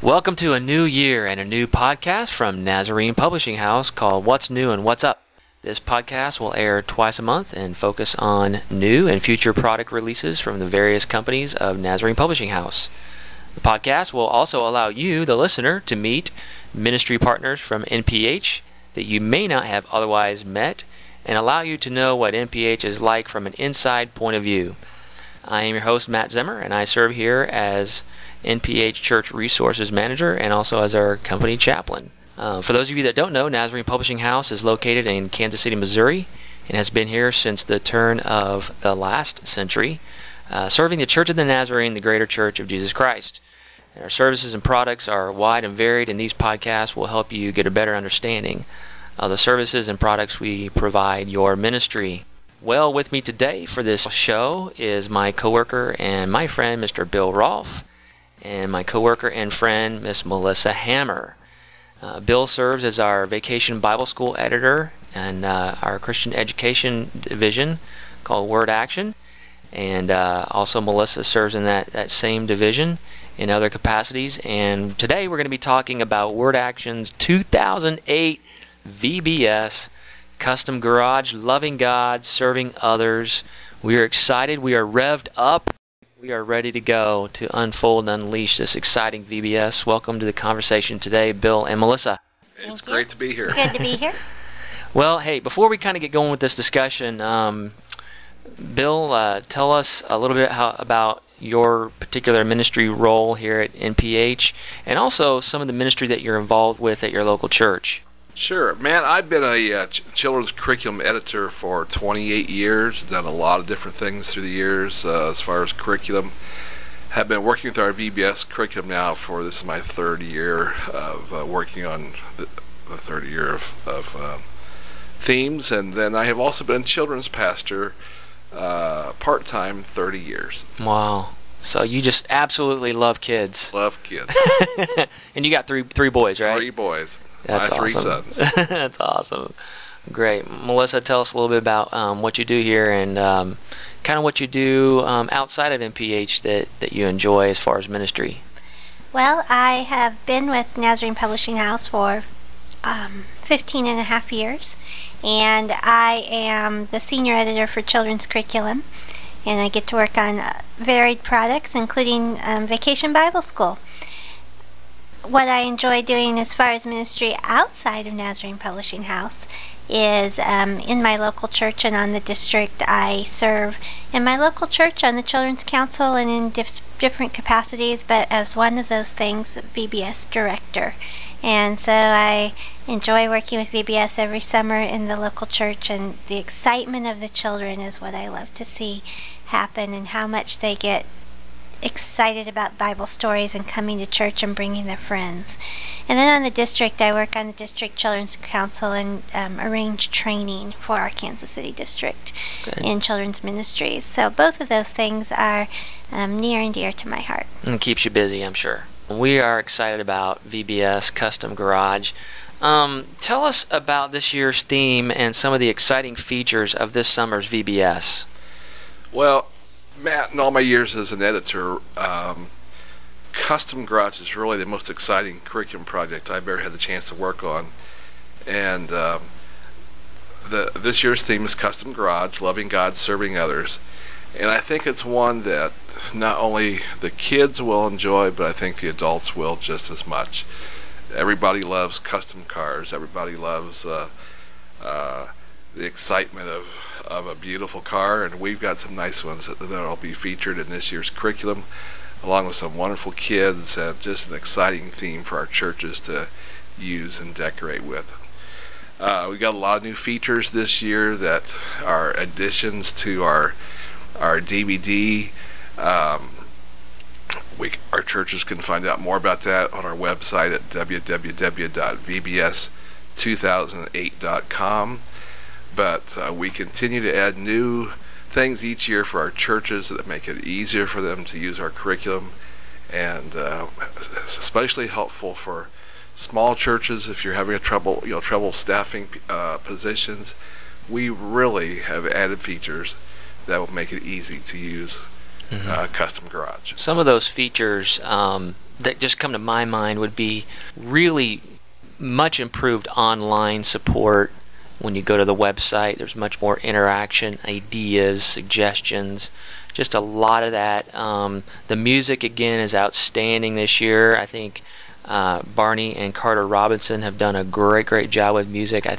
Welcome to a new year and a new podcast from Nazarene Publishing House called What's New and What's Up. This podcast will air twice a month and focus on new and future product releases from the various companies of Nazarene Publishing House. The podcast will also allow you, the listener, to meet ministry partners from NPH that you may not have otherwise met and allow you to know what NPH is like from an inside point of view. I am your host, Matt Zimmer, and I serve here as NPH Church Resources Manager and also as our company chaplain. Uh, for those of you that don't know, Nazarene Publishing House is located in Kansas City, Missouri, and has been here since the turn of the last century, uh, serving the Church of the Nazarene, the Greater Church of Jesus Christ. And our services and products are wide and varied, and these podcasts will help you get a better understanding of the services and products we provide your ministry. Well, with me today for this show is my coworker and my friend, Mr. Bill Rolfe and my coworker and friend, Miss Melissa Hammer. Uh, Bill serves as our Vacation Bible School editor and uh, our Christian Education division called Word Action. And uh, also, Melissa serves in that, that same division in other capacities. And today we're going to be talking about Word Action's 2008 VBS Custom Garage Loving God, Serving Others. We are excited. We are revved up we are ready to go to unfold and unleash this exciting VBS. Welcome to the conversation today, Bill and Melissa. It's great to be here. Good to be here. well, hey, before we kind of get going with this discussion, um, Bill, uh, tell us a little bit how, about your particular ministry role here at NPH and also some of the ministry that you're involved with at your local church. Sure, man. I've been a uh, children's curriculum editor for 28 years. Done a lot of different things through the years uh, as far as curriculum. Have been working with our VBS curriculum now for this is my third year of uh, working on the, the, third year of, of uh, themes, and then I have also been children's pastor uh, part time 30 years. Wow. So you just absolutely love kids. Love kids. and you got three three boys, right? Three boys. That's My awesome. three sons. That's awesome. Great, Melissa. Tell us a little bit about um, what you do here and um, kind of what you do um, outside of NPH that that you enjoy as far as ministry. Well, I have been with Nazarene Publishing House for um, 15 and a half years, and I am the senior editor for children's curriculum and I get to work on uh, varied products, including um, Vacation Bible School. What I enjoy doing as far as ministry outside of Nazarene Publishing House is um, in my local church and on the district. I serve in my local church on the Children's Council and in dif- different capacities, but as one of those things, VBS director. And so I enjoy working with VBS every summer in the local church, and the excitement of the children is what I love to see happen and how much they get excited about Bible stories and coming to church and bringing their friends. And then on the district, I work on the district children's council and um, arrange training for our Kansas City district Good. in children's ministries. So both of those things are um, near and dear to my heart. And keeps you busy, I'm sure. We are excited about VBS Custom Garage. Um, tell us about this year's theme and some of the exciting features of this summer's VBS. Well, Matt, in all my years as an editor, um, Custom Garage is really the most exciting curriculum project I've ever had the chance to work on. And um, the this year's theme is Custom Garage, loving God, serving others. And I think it's one that not only the kids will enjoy, but I think the adults will just as much. Everybody loves custom cars. Everybody loves uh, uh, the excitement of of a beautiful car, and we've got some nice ones that will be featured in this year's curriculum, along with some wonderful kids, and just an exciting theme for our churches to use and decorate with. Uh, we got a lot of new features this year that are additions to our our DVD. Um, we, our churches can find out more about that on our website at www.vbs2008.com but uh, we continue to add new things each year for our churches that make it easier for them to use our curriculum and uh, especially helpful for small churches if you're having a trouble you know trouble staffing uh, positions we really have added features that will make it easy to use Mm-hmm. uh, Custom Garage. Some of those features um, that just come to my mind would be really much improved online support. When you go to the website, there's much more interaction, ideas, suggestions, just a lot of that. Um, the music, again, is outstanding this year. I think uh, Barney and Carter Robinson have done a great, great job with music. I,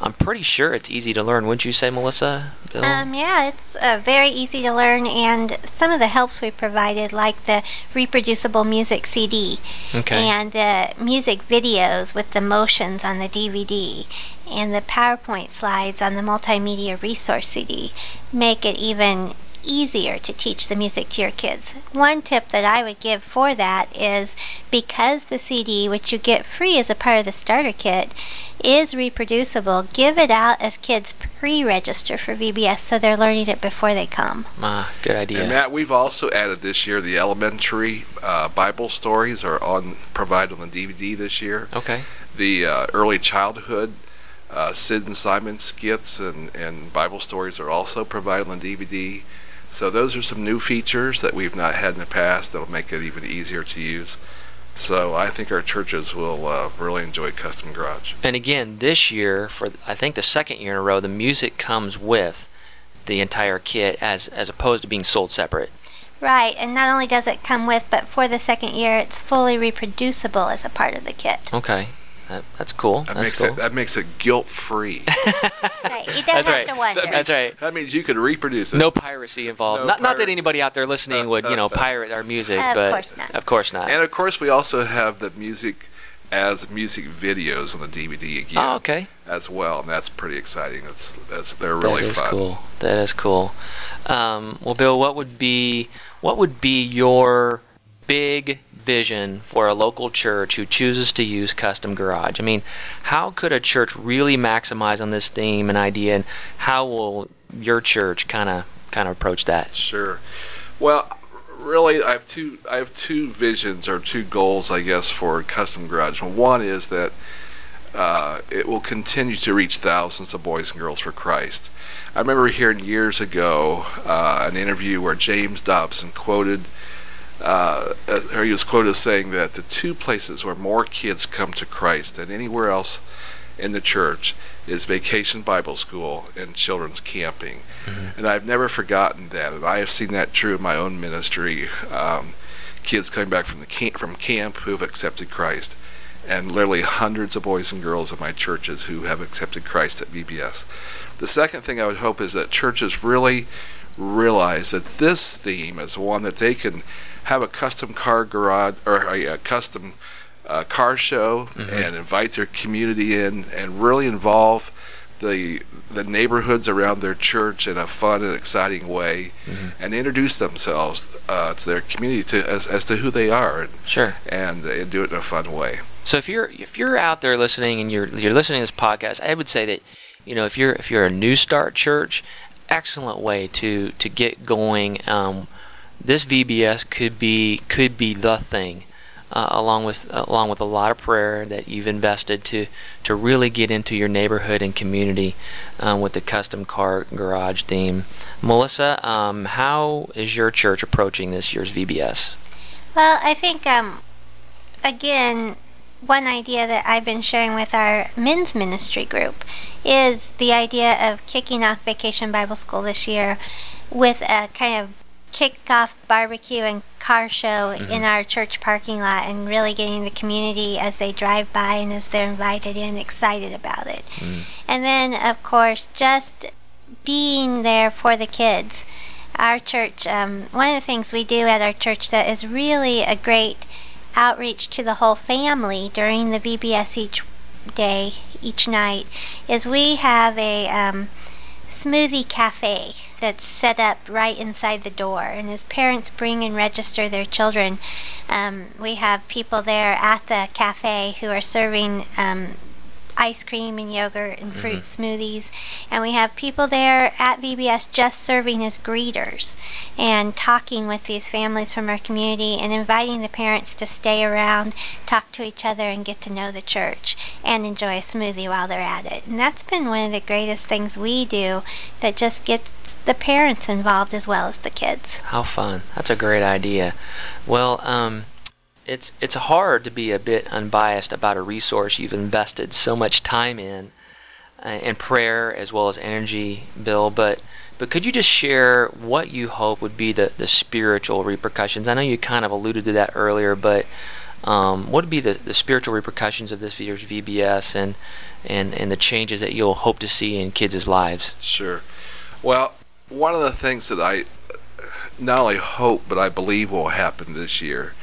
I'm pretty sure it's easy to learn, wouldn't you say, Melissa? Bill? Um, yeah, it's uh, very easy to learn, and some of the helps we provided, like the reproducible music CD okay. and the music videos with the motions on the DVD and the PowerPoint slides on the multimedia resource CD, make it even easier to teach the music to your kids. One tip that I would give for that is because the CD, which you get free as a part of the starter kit, is reproducible, give it out as kids pre register for VBS so they're learning it before they come. Ah, good idea. And Matt, we've also added this year the elementary uh, Bible stories are on provided on the DVD this year. okay. The uh, early childhood uh, Sid and Simon skits and, and Bible stories are also provided on DVD. So those are some new features that we've not had in the past that'll make it even easier to use. So I think our churches will uh, really enjoy Custom Garage. And again, this year, for I think the second year in a row, the music comes with the entire kit as as opposed to being sold separate. Right, and not only does it come with, but for the second year, it's fully reproducible as a part of the kit. Okay, that, that's cool. That that's makes cool. it that makes it guilt free. Right, you don't That's have right. to wonder. That's right. that means you can reproduce it. No piracy involved. No not, not that anybody out there listening would, you know, uh, uh, uh. pirate our music, Of but course not. of course not. And of course, we also have the music as music videos on the DVD again oh, okay. as well, and that's pretty exciting. That's that's they're really that is fun. cool. That is cool. Um, well, Bill, what would be what would be your big vision for a local church who chooses to use custom garage? I mean, how could a church really maximize on this theme and idea, and how will your church kind of kind of approach that? Sure. Well, really, I have two. I have two visions or two goals, I guess, for Custom Garage. One is that uh, it will continue to reach thousands of boys and girls for Christ. I remember hearing years ago uh, an interview where James Dobson quoted, uh, or he was quoted as saying that the two places where more kids come to Christ than anywhere else in the church is Vacation Bible School and children's camping. And I've never forgotten that, and I have seen that true in my own ministry. Um, kids coming back from the camp, from camp who have accepted Christ, and literally hundreds of boys and girls in my churches who have accepted Christ at VBS. The second thing I would hope is that churches really realize that this theme is one that they can have a custom car garage or a, custom uh, car show and invite their community in and really involve the the neighborhoods around their church in a fun and exciting way and introduce themselves uh, to their community to as, as to who they are and, Sure. and, uh, do it in a fun way. So if you're if you're out there listening and you're you're listening to this podcast, I would say that you know if you're if you're a new start church, excellent way to to get going. Um, this VBS could be could be the thing, uh, along with along with a lot of prayer that you've invested to to really get into your neighborhood and community um, with the custom car garage theme. Melissa, um, how is your church approaching this year's VBS? Well, I think, um, again, one idea that I've been sharing with our men's ministry group is the idea of kicking off Vacation Bible School this year with a kind of kickoff barbecue and car show in our church parking lot and really getting the community as they drive by and as they're invited in excited about it. And then, of course, just being there for the kids. Our church, um, one of the things we do at our church that is really a great outreach to the whole family during the VBS each day, each night, is we have a um, smoothie cafe that's set up right inside the door. And as parents bring and register their children, um, we have people there at the cafe who are serving um, ice cream and yogurt and fruit smoothies. And we have people there at VBS just serving as greeters and talking with these families from our community and inviting the parents to stay around, talk to each other, and get to know the church and enjoy a smoothie while they're at it. And that's been one of the greatest things we do that just gets the parents involved as well as the kids. How fun. That's a great idea. Well, um, it's it's hard to be a bit unbiased about a resource you've invested so much time in, uh, and prayer as well as energy, Bill. But but could you just share what you hope would be the, the spiritual repercussions? I know you kind of alluded to that earlier, but um, what would be the, the spiritual repercussions of this year's VBS and, and and the changes that you'll hope to see in kids' lives? Sure. Well, one of the things that I not only hope but I believe will happen this year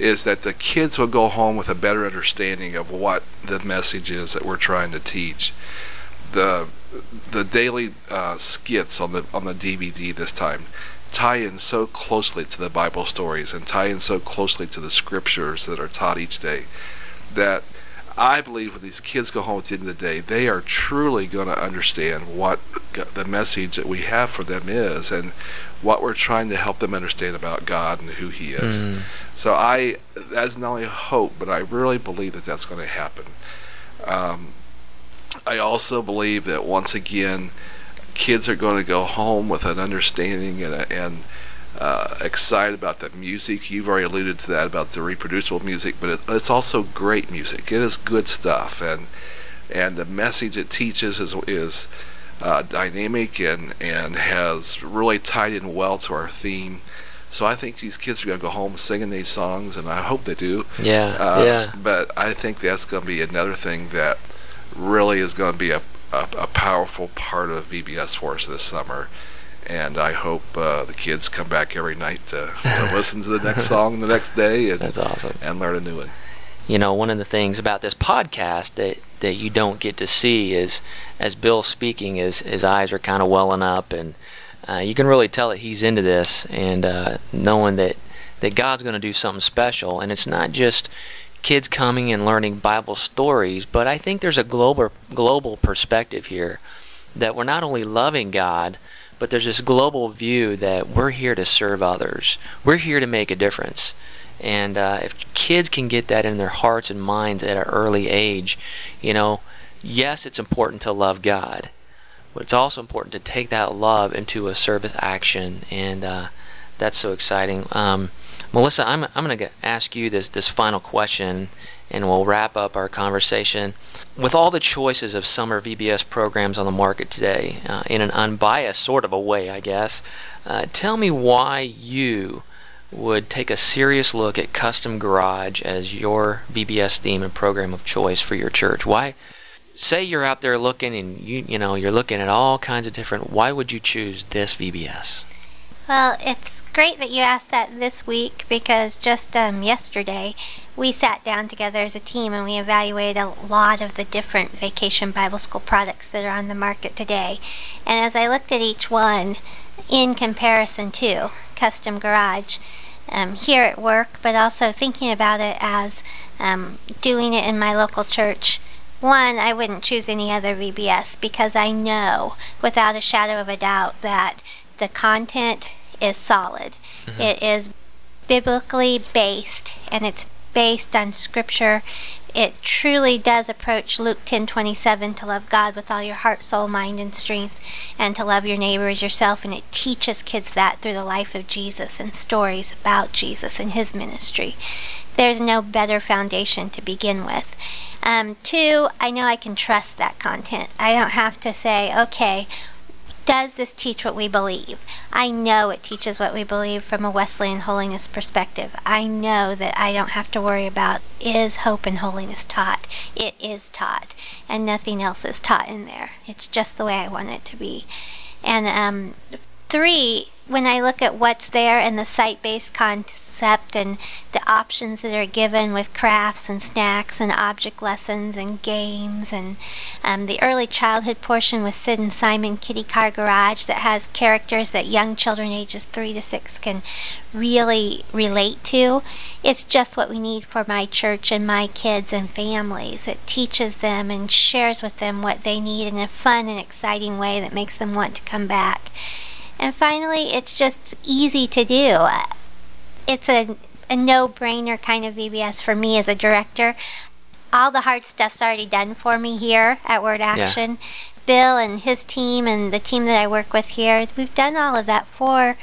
is that the kids will go home with a better understanding of what the message is that we're trying to teach. The the daily uh, skits on the on the DVD this time tie in so closely to the Bible stories and tie in so closely to the scriptures that are taught each day that I believe when these kids go home at the end of the day, they are truly going to understand what the message that we have for them is and what we're trying to help them understand about God and who He is. Mm. So I, that's not only hope, but I really believe that that's going to happen. Um, I also believe that once again, kids are going to go home with an understanding and, a, and uh, excited about the music. You've already alluded to that about the reproducible music, but it, it's also great music. It is good stuff, and and the message it teaches is is uh, dynamic and and has really tied in well to our theme. So I think these kids are going to go home singing these songs, and I hope they do. Yeah, Uh, yeah. But I think that's going to be another thing that really is going to be a, a, a powerful part of VBS for us this summer. And I hope uh, the kids come back every night to, to listen to the next song the next day and, That's awesome. and learn a new one. you know, one of the things about this podcast that, that you don't get to see is as Bill's speaking, his, his eyes are kind of welling up, and uh, you can really tell that he's into this and uh, knowing that, that God's going to do something special. And it's not just kids coming and learning Bible stories, but I think there's a global, global perspective here that we're not only loving God, but there's this global view that we're here to serve others, we're here to make a difference. And uh, if kids can get that in their hearts and minds at an early age, you know, yes, it's important to love God, but it's also important to take that love into a service action, and uh, that's so exciting. Um, Melissa, I'm I'm going to ask you this this final question, and we'll wrap up our conversation. With all the choices of summer VBS programs on the market today, uh, in an unbiased sort of a way, I guess, uh, tell me why you would take a serious look at Custom Garage as your VBS theme and program of choice for your church. Why? Say you're out there looking and you you know you're looking at all kinds of different. Why would you choose this VBS? Well, it's great that you asked that this week because just um, yesterday we sat down together as a team and we evaluated a lot of the different vacation Bible school products that are on the market today. And as I looked at each one in comparison to Custom Garage, um, here at work, but also thinking about it as um, doing it in my local church. One, I wouldn't choose any other VBS because I know without a shadow of a doubt that the content is solid. It is biblically based and it's based on scripture. It truly does approach Luke 10:27 to love God with all your heart, soul, mind and strength and to love your neighbor as yourself and it teaches kids that through the life of Jesus and stories about Jesus and his ministry. There's no better foundation to begin with. Um, two, I know I can trust that content. I don't have to say, okay, does this teach what we believe? I know it teaches what we believe from a Wesleyan holiness perspective. I know that I don't have to worry about is hope and holiness taught. It is taught, and nothing else is taught in there. It's just the way I want it to be. And um, three, when I look at what's there and the site based concept and the options that are given with crafts and snacks and object lessons and games and um, the early childhood portion with Sid and Simon Kiddie Car Garage that has characters that young children ages 3 to 6 can really relate to, it's just what we need for my church and my kids and families. It teaches them and shares with them what they need in a fun and exciting way that makes them want to come back. And finally, it's just easy to do. It's a, a no brainer kind of VBS for me as a director. All the hard stuff's already done for me here at Word Action. Yeah. Bill and his team and the team that I work with here, we've done all of that for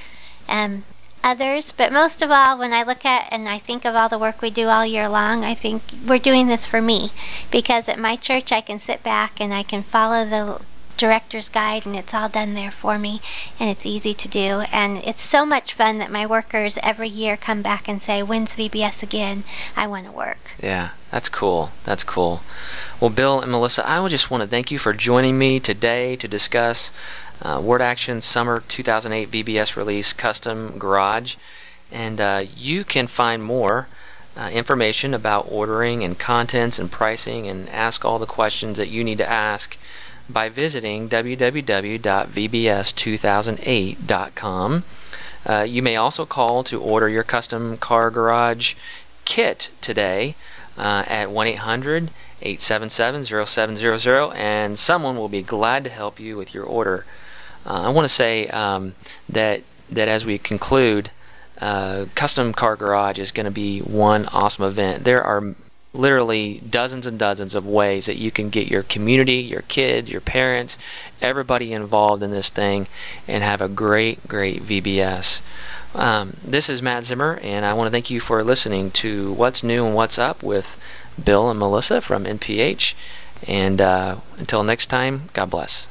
um, others. But most of all, when I look at and I think of all the work we do all year long, I think we're doing this for me because at my church I can sit back and I can follow the director's guide and it's all done there for me and it's easy to do. And it's so much fun that my workers every year come back and say when's VBS again? I want to work. Yeah that's cool that's cool. Well Bill and Melissa I just want to thank you for joining me today to discuss uh, Word Action Summer 2008 VBS release Custom Garage. And uh, you can find more uh, information about ordering and contents and pricing and ask all the questions that you need to ask by visiting www.vbs2008.com. Uh, you may also call to order your custom car garage kit today uh, at 1 800 877 0700, and someone will be glad to help you with your order. Uh, I want to say um, that, that as we conclude, uh, Custom Car Garage is going to be one awesome event. There are literally dozens and dozens of ways that you can get your community, your kids, your parents, everybody involved in this thing and have a great, great VBS. Um, this is Matt Zimmer, and I want to thank you for listening to What's New and What's Up with Bill and Melissa from NPH. And uh, until next time, God bless.